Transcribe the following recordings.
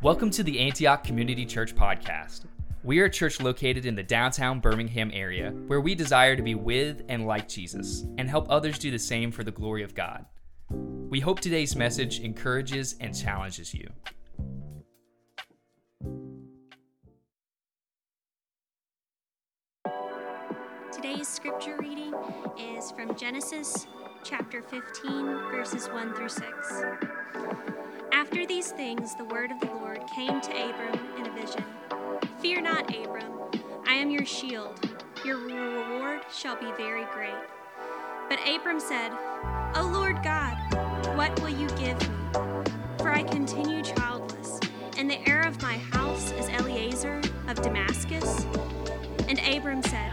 Welcome to the Antioch Community Church Podcast. We are a church located in the downtown Birmingham area where we desire to be with and like Jesus and help others do the same for the glory of God. We hope today's message encourages and challenges you. 15, verses 1 through 6. After these things, the word of the Lord came to Abram in a vision Fear not, Abram, I am your shield. Your reward shall be very great. But Abram said, O Lord God, what will you give me? For I continue childless, and the heir of my house is Eliezer of Damascus. And Abram said,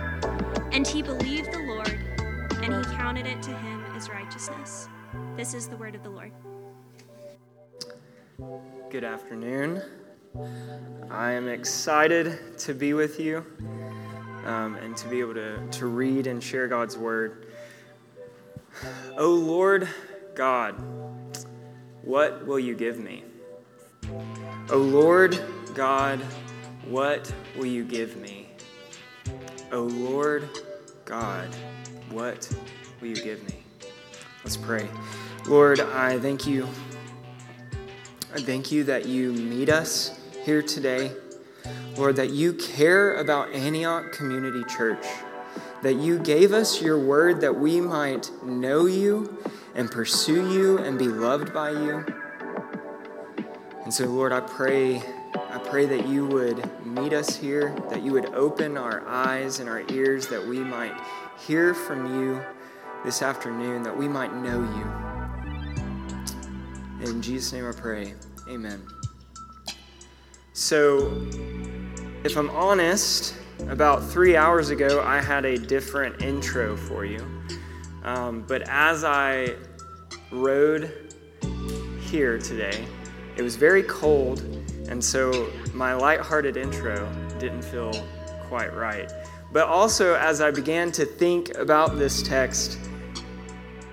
And he believed the Lord, and he counted it to him as righteousness. This is the word of the Lord. Good afternoon. I am excited to be with you um, and to be able to, to read and share God's word. O Lord God, what will you give me? O Lord God, what will you give me? O Lord God, what will you give me? Let's pray. Lord, I thank you. I thank you that you meet us here today. Lord, that you care about Antioch Community Church, that you gave us your word that we might know you and pursue you and be loved by you. And so, Lord, I pray, I pray that you would meet us here, that you would open our eyes and our ears, that we might hear from you this afternoon, that we might know you. In Jesus' name I pray. Amen. So, if I'm honest, about three hours ago, I had a different intro for you. Um, but as I rode here today, it was very cold, and so my lighthearted intro didn't feel quite right. But also, as I began to think about this text,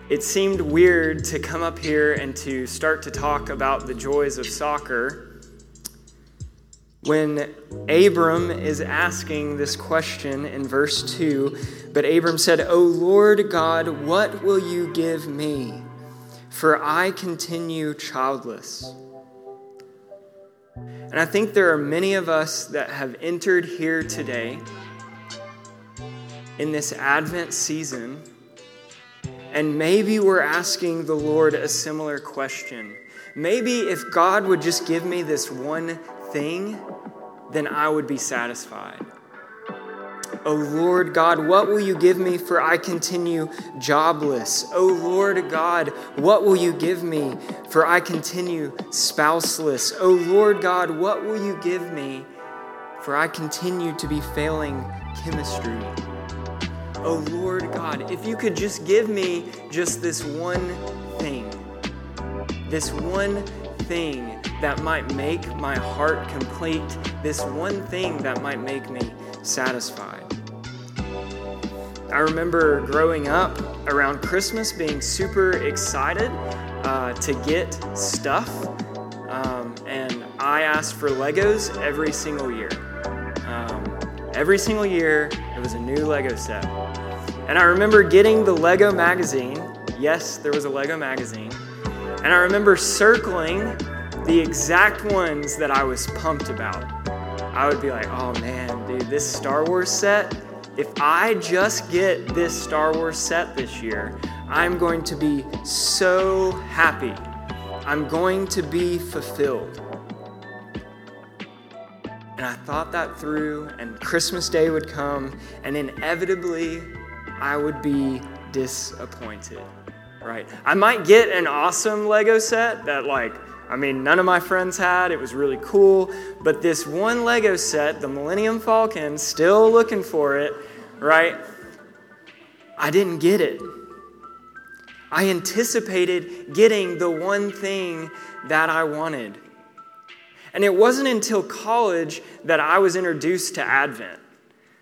it seemed weird to come up here and to start to talk about the joys of soccer when Abram is asking this question in verse 2. But Abram said, O Lord God, what will you give me? For I continue childless. And I think there are many of us that have entered here today in this Advent season, and maybe we're asking the Lord a similar question. Maybe if God would just give me this one thing, then I would be satisfied. O Lord God, what will you give me for I continue jobless? O Lord God, what will you give me for I continue spouseless? O Lord God, what will you give me for I continue to be failing chemistry? O Lord God, if you could just give me just this one thing, this one thing that might make my heart complete, this one thing that might make me satisfied. I remember growing up around Christmas being super excited uh, to get stuff, um, and I asked for Legos every single year. Um, every single year, it was a new Lego set. And I remember getting the Lego magazine. Yes, there was a Lego magazine. And I remember circling the exact ones that I was pumped about. I would be like, oh man, dude, this Star Wars set, if I just get this Star Wars set this year, I'm going to be so happy. I'm going to be fulfilled. And I thought that through, and Christmas Day would come, and inevitably I would be disappointed. right? I might get an awesome Lego set that, like, I mean, none of my friends had. It was really cool. But this one Lego set, the Millennium Falcon, still looking for it, right? I didn't get it. I anticipated getting the one thing that I wanted. And it wasn't until college that I was introduced to Advent.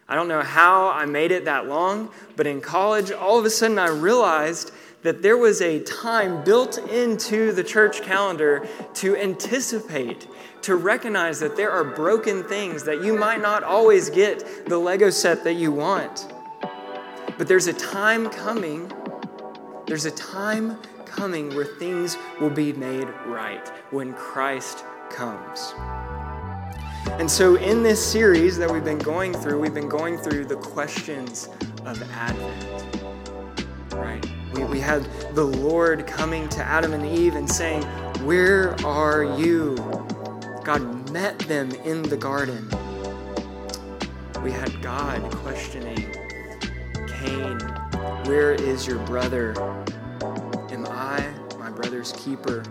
I don't know how I made it that long, but in college, all of a sudden I realized that there was a time built into the church calendar to anticipate, to recognize that there are broken things, that you might not always get the Lego set that you want. But there's a time coming, there's a time coming where things will be made right when Christ comes. And so, in this series that we've been going through, we've been going through the questions of Advent. We, we had the Lord coming to Adam and Eve and saying, Where are you? God met them in the garden. We had God questioning Cain, Where is your brother? Am I my brother's keeper?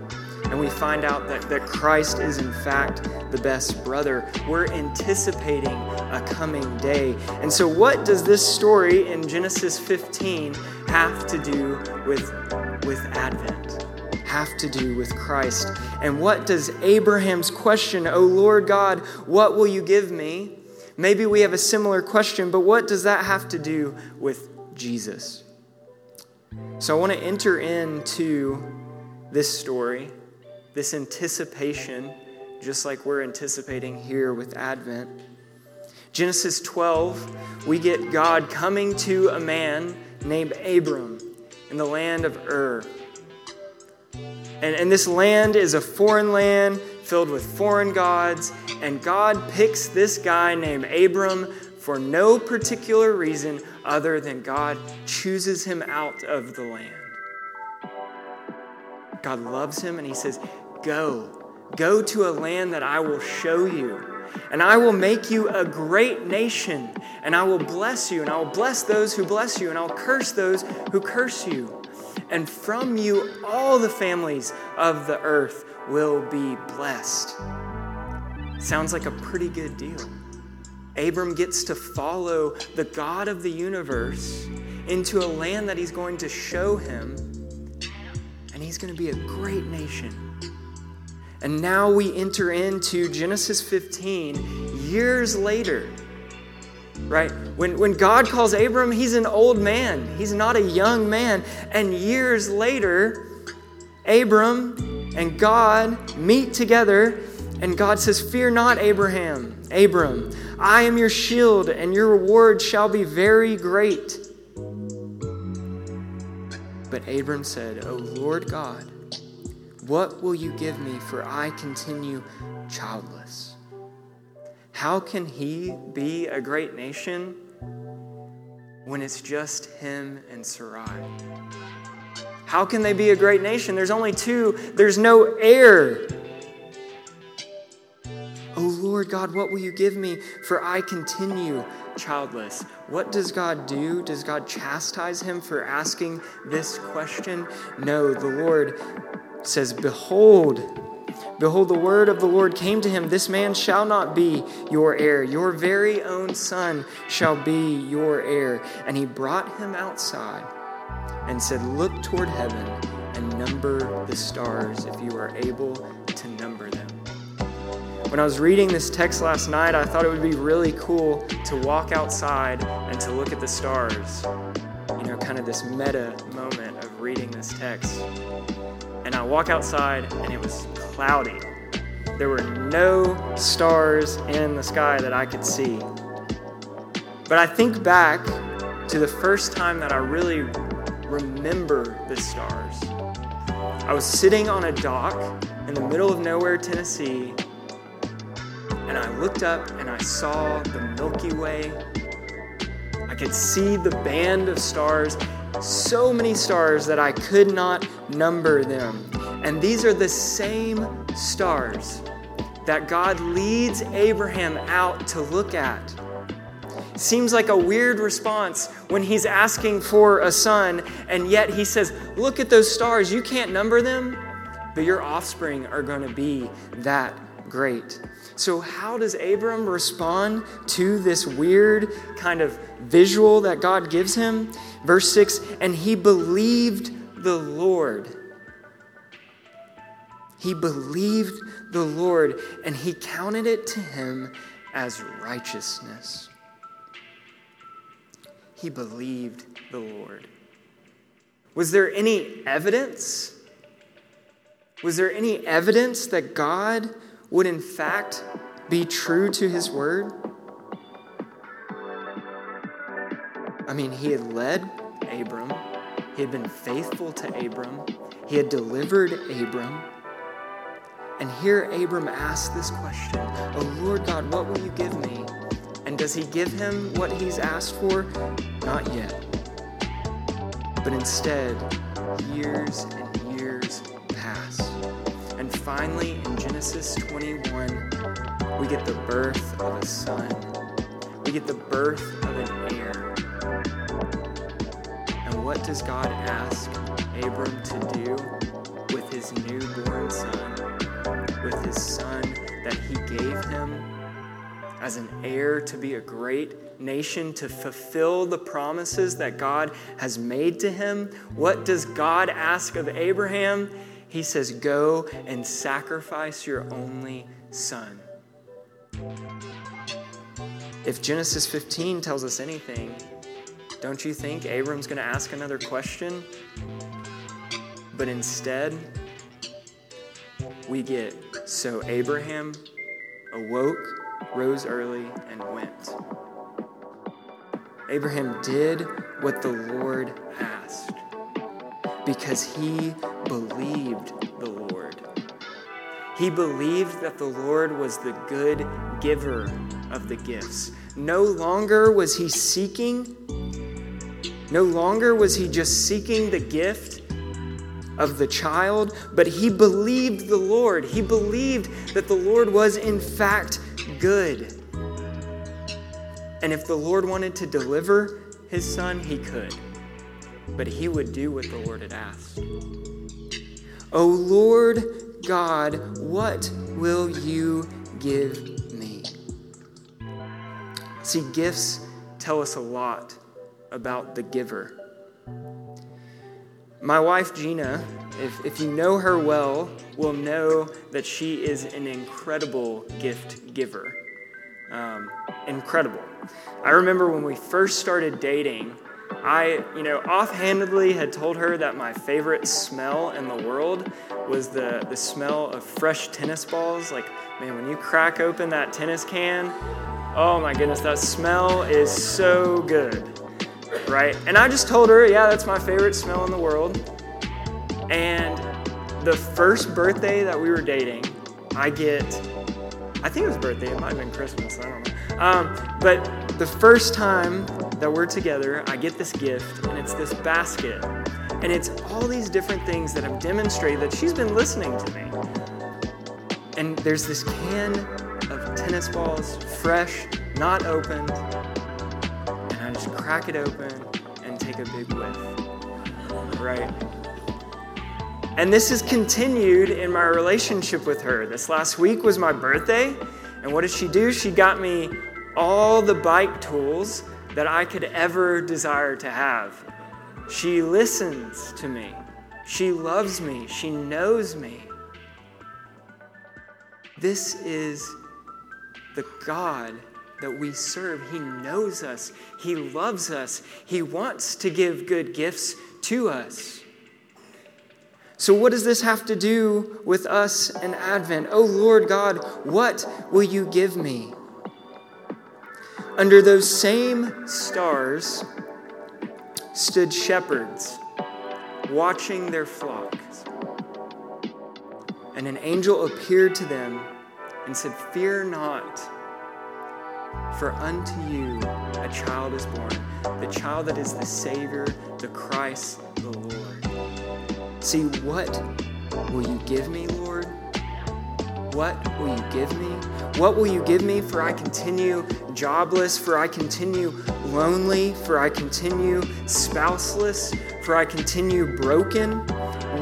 And we find out that, that Christ is in fact the best brother. We're anticipating a coming day. And so, what does this story in Genesis 15 have to do with, with Advent? Have to do with Christ? And what does Abraham's question, O Lord God, what will you give me? Maybe we have a similar question, but what does that have to do with Jesus? So I want to enter into this story this anticipation, just like we're anticipating here with Advent. Genesis 12, we get God coming to a man named Abram in the land of Ur. And, and this land is a foreign land filled with foreign gods, and God picks this guy named Abram for no particular reason other than God chooses him out of the land. God loves him, and he says, Go. Go to a land that I will show you. And I will make you a great nation. And I will bless you. And I will bless those who bless you. And I'll curse those who curse you. And from you, all the families of the earth will be blessed. Sounds like a pretty good deal. Abram gets to follow the God of the universe into a land that he's going to show him, and he's going to be a great nation. And now we enter into Genesis 15 years later. Right? When, when God calls Abram, he's an old man. He's not a young man. And years later, Abram and God meet together, and God says, Fear not, Abraham, Abram. I am your shield, and your reward shall be very great. But Abram said, O Lord God, what will you give me, for I continue childless? How can he be a great nation when it's just him and Sarai? How can they be a great nation? There's only two, there's no heir. Oh Lord God, what will you give me? For I continue childless. What does God do? Does God chastise him for asking this question? No, the Lord says, Behold, behold, the word of the Lord came to him. This man shall not be your heir. Your very own son shall be your heir. And he brought him outside and said, Look toward heaven and number the stars if you are able to number them. When I was reading this text last night, I thought it would be really cool to walk outside and to look at the stars. You know, kind of this meta moment of reading this text and I walk outside and it was cloudy. There were no stars in the sky that I could see. But I think back to the first time that I really remember the stars. I was sitting on a dock in the middle of nowhere, Tennessee, and I looked up and I saw the Milky Way. I could see the band of stars so many stars that I could not number them. And these are the same stars that God leads Abraham out to look at. seems like a weird response when he's asking for a son, and yet he says, Look at those stars. You can't number them, but your offspring are going to be that great. So, how does Abram respond to this weird kind of visual that God gives him? Verse 6 And he believed the Lord. He believed the Lord, and he counted it to him as righteousness. He believed the Lord. Was there any evidence? Was there any evidence that God would in fact be true to his word? I mean, he had led Abram, he had been faithful to Abram, he had delivered Abram. And here Abram asks this question Oh Lord God, what will you give me? And does he give him what he's asked for? Not yet. But instead, years and years pass. And finally, in Genesis 21, we get the birth of a son. We get the birth of an heir. And what does God ask Abram to do with his newborn son? With his son that he gave him as an heir to be a great nation, to fulfill the promises that God has made to him? What does God ask of Abraham? He says, Go and sacrifice your only son. If Genesis 15 tells us anything, don't you think Abram's going to ask another question? But instead, we get so Abraham awoke, rose early, and went. Abraham did what the Lord asked because he believed the Lord. He believed that the Lord was the good giver of the gifts. No longer was he seeking, no longer was he just seeking the gift of the child, but he believed the Lord. He believed that the Lord was, in fact, good. And if the Lord wanted to deliver his son, he could but he would do what the Lord had asked. O Lord God, what will you give me? See, gifts tell us a lot about the giver. My wife, Gina, if, if you know her well, will know that she is an incredible gift giver. Um, incredible. I remember when we first started dating, I, you know, offhandedly had told her that my favorite smell in the world was the, the smell of fresh tennis balls. Like, man, when you crack open that tennis can, oh my goodness, that smell is so good, right? And I just told her, yeah, that's my favorite smell in the world. And the first birthday that we were dating, I get, I think it was birthday, it might have been Christmas, I don't know. Um, but the first time that we're together, I get this gift, and it's this basket. And it's all these different things that have demonstrated that she's been listening to me. And there's this can of tennis balls, fresh, not opened. And I just crack it open and take a big whiff. Right? And this has continued in my relationship with her. This last week was my birthday. And what did she do? She got me all the bike tools that I could ever desire to have. She listens to me. She loves me. She knows me. This is the God that we serve. He knows us. He loves us. He wants to give good gifts to us. So, what does this have to do with us in Advent? Oh Lord God, what will you give me? Under those same stars stood shepherds watching their flocks. And an angel appeared to them and said, Fear not, for unto you a child is born, the child that is the Savior, the Christ, the Lord. See, what will you give me, Lord? What will you give me? What will you give me for I continue jobless, for I continue lonely, for I continue spouseless, for I continue broken?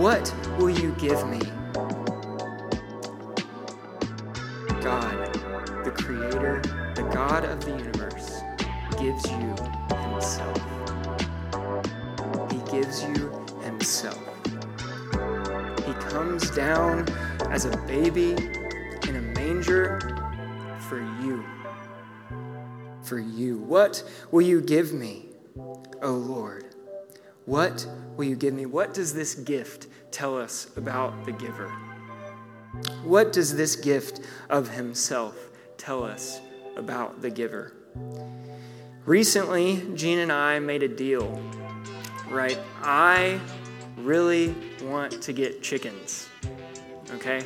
What will you give me? God, the Creator, the God of the universe, gives you Himself. He gives you Himself. He comes down as a baby manger for you. For you. What will you give me, O Lord? What will you give me? What does this gift tell us about the giver? What does this gift of himself tell us about the giver? Recently, Gina and I made a deal, right? I really want to get chickens, okay?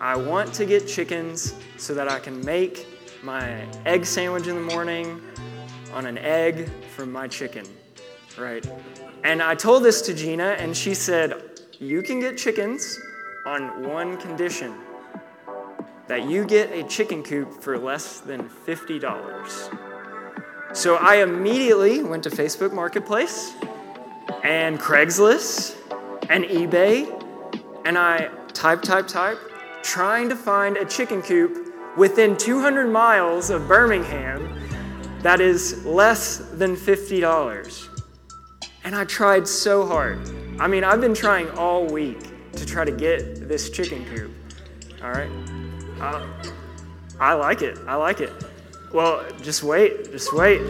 I want to get chickens so that I can make my egg sandwich in the morning on an egg from my chicken, right? And I told this to Gina, and she said, You can get chickens on one condition that you get a chicken coop for less than $50. So I immediately went to Facebook Marketplace and Craigslist and eBay, and I type, type, type, trying to find a chicken coop within 200 miles of Birmingham that is less than $50. And I tried so hard. I mean, I've been trying all week to try to get this chicken coop. All right? Uh, I like it. I like it. Well, just wait. Just wait.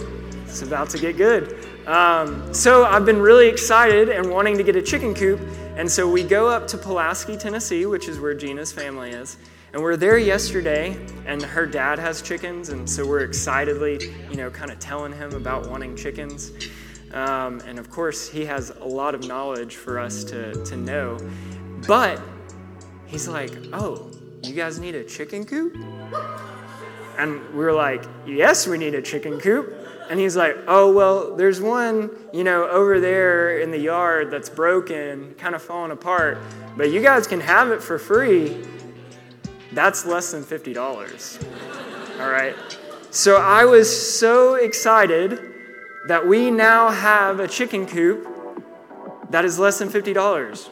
It's about to get good. Um, so I've been really excited and wanting to get a chicken coop. And so we go up to Pulaski, Tennessee, which is where Gina's family is. And we're there yesterday, and her dad has chickens, and so we're excitedly, you know, kind of telling him about wanting chickens. Um, and of course, he has a lot of knowledge for us to, to know. But he's like, Oh, you guys need a chicken coop? And we are like, Yes, we need a chicken coop. And he's like, Oh, well, there's one, you know, over there in the yard that's broken, kind of falling apart, but you guys can have it for free. That's less than $50. All right. So I was so excited that we now have a chicken coop that is less than $50.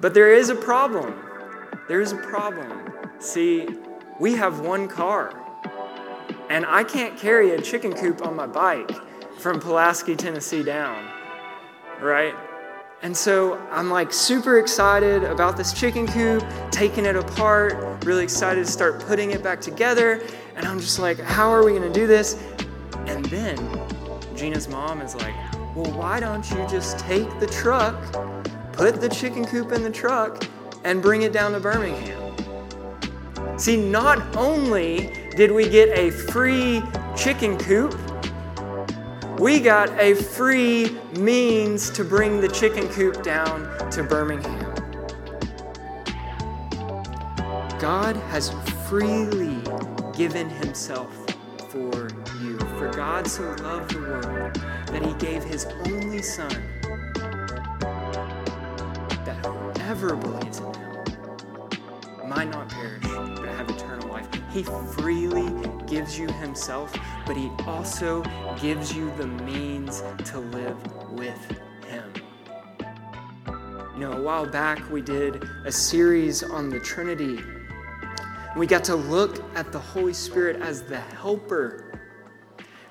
But there is a problem. There is a problem. See, we have one car, and I can't carry a chicken coop on my bike from Pulaski, Tennessee down, right? And so I'm like super excited about this chicken coop, taking it apart, really excited to start putting it back together. And I'm just like, how are we gonna do this? And then Gina's mom is like, well, why don't you just take the truck put the chicken coop in the truck, and bring it down to Birmingham. See, not only did we get a free chicken coop, we got a free means to bring the chicken coop down to Birmingham. God has freely given himself for you. For God so loved the world that he gave his only Son that whoever believes in him might not perish, but have. He freely gives you himself, but he also gives you the means to live with him. You know, a while back we did a series on the Trinity. We got to look at the Holy Spirit as the helper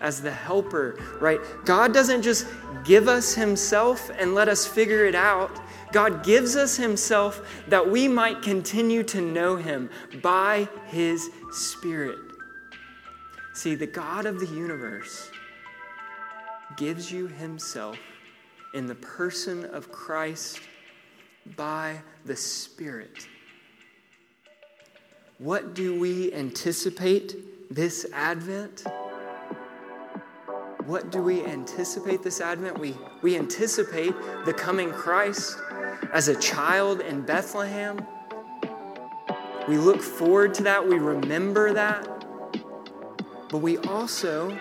as the helper, right? God doesn't just give us Himself and let us figure it out. God gives us Himself that we might continue to know Him by His Spirit. See, the God of the universe gives you Himself in the person of Christ by the Spirit. What do we anticipate this Advent? What do we anticipate this Advent? We, we anticipate the coming Christ as a child in Bethlehem. We look forward to that, we remember that. But we also,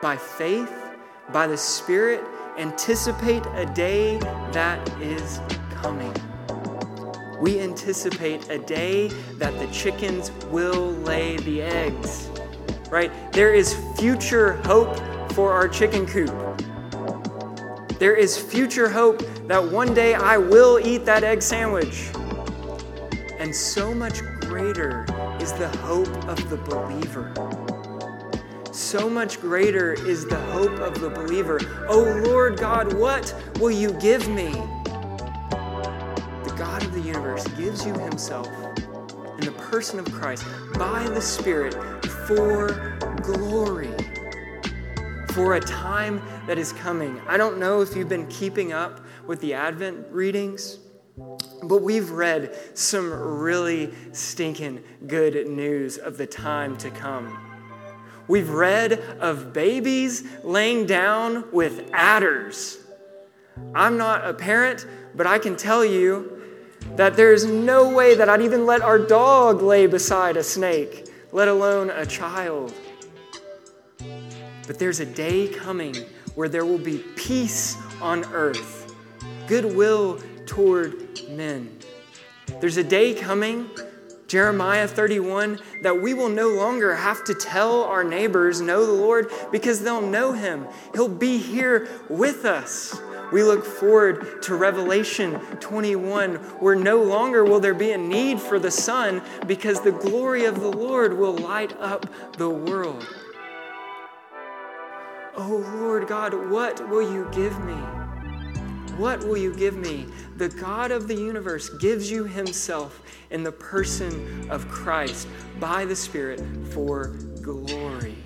by faith, by the Spirit, anticipate a day that is coming. We anticipate a day that the chickens will lay the eggs, right? There is future hope for our chicken coop. There is future hope that one day I will eat that egg sandwich. And so much greater is the hope of the believer. So much greater is the hope of the believer. Oh Lord God, what will you give me? The God of the universe gives you Himself in the person of Christ by the Spirit for glory for a time that is coming. I don't know if you've been keeping up with the Advent readings, but we've read some really stinking good news of the time to come. We've read of babies laying down with adders. I'm not a parent, but I can tell you that there's no way that I'd even let our dog lay beside a snake, let alone a child. But there's a day coming where there will be peace on earth, goodwill toward men. There's a day coming, Jeremiah 31, that we will no longer have to tell our neighbors, know the Lord, because they'll know him. He'll be here with us. We look forward to Revelation 21, where no longer will there be a need for the sun because the glory of the Lord will light up the world. Oh Lord God, what will you give me? What will you give me? The God of the universe gives you himself in the person of Christ by the Spirit for glory.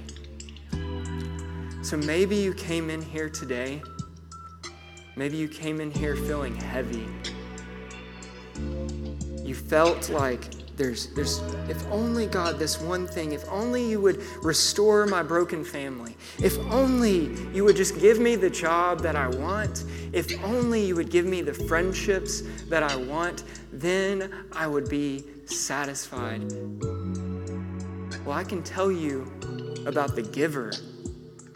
So maybe you came in here today, maybe you came in here feeling heavy. You felt like there's, there's, if only God, this one thing, if only you would restore my broken family, if only you would just give me the job that I want, if only you would give me the friendships that I want, then I would be satisfied. Well, I can tell you about the giver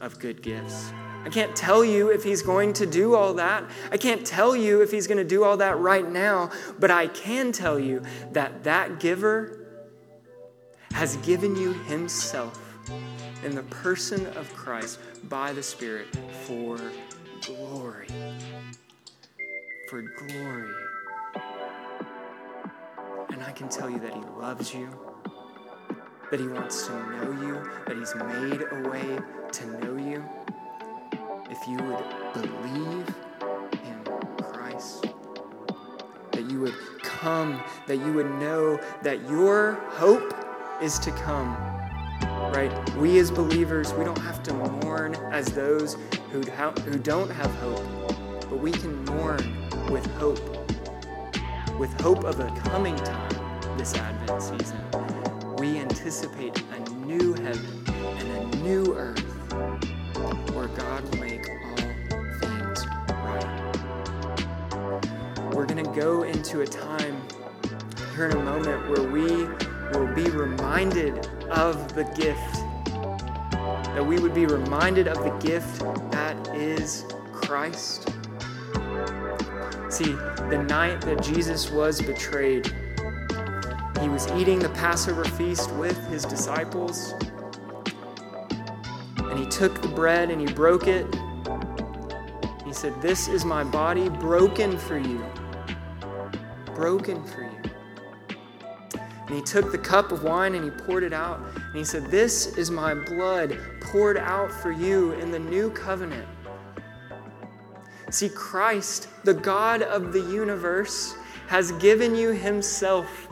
of good gifts. I can't tell you if he's going to do all that. I can't tell you if he's going to do all that right now, but I can tell you that that giver has given you himself in the person of Christ by the Spirit for glory. For glory. And I can tell you that he loves you, that he wants to know you, that he's made a way to know you if you would believe in Christ, that you would come, that you would know that your hope is to come. Right? We as believers, we don't have to mourn as those who who don't have hope, but we can mourn with hope, with hope of a coming time this Advent season. We anticipate a new heaven and a new earth where God will make go into a time here in a moment where we will be reminded of the gift. That we would be reminded of the gift that is Christ. See, the night that Jesus was betrayed, he was eating the Passover feast with his disciples. And he took the bread and he broke it. He said, This is my body broken for you. Broken for you. And he took the cup of wine and he poured it out. And he said, This is my blood poured out for you in the new covenant. See, Christ, the God of the universe, has given you himself,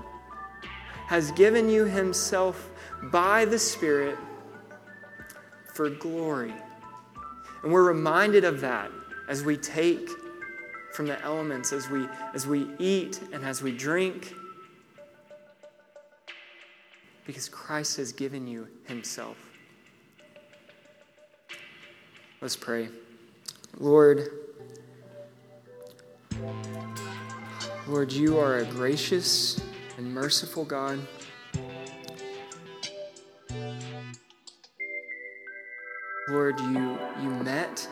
has given you himself by the Spirit for glory. And we're reminded of that as we take from the elements, as we, as we eat and as we drink, because Christ has given you Himself. Let's pray. Lord, Lord, you are a gracious and merciful God. Lord, you, you met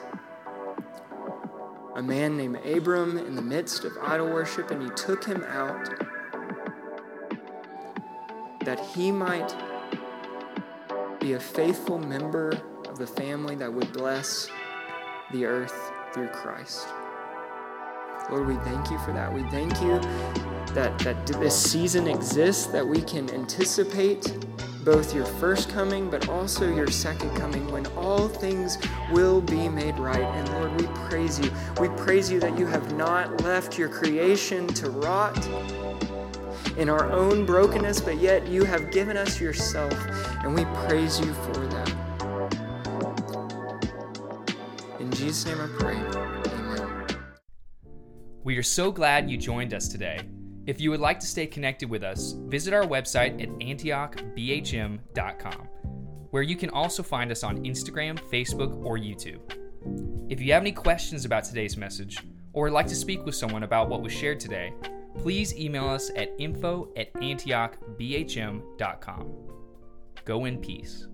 a man named Abram in the midst of idol worship, and he took him out that he might be a faithful member of the family that would bless the earth through Christ. Lord, we thank you for that. We thank you that, that this season exists, that we can anticipate both your first coming, but also your second coming when all things will be made right. And Lord, we praise you. We praise you that you have not left your creation to rot in our own brokenness, but yet you have given us yourself, and we praise you for that. In Jesus' name I pray. Amen. We are so glad you joined us today. If you would like to stay connected with us, visit our website at antiochbhm.com, where you can also find us on Instagram, Facebook, or YouTube. If you have any questions about today's message, or would like to speak with someone about what was shared today, please email us at info at antiochbhm.com. Go in peace.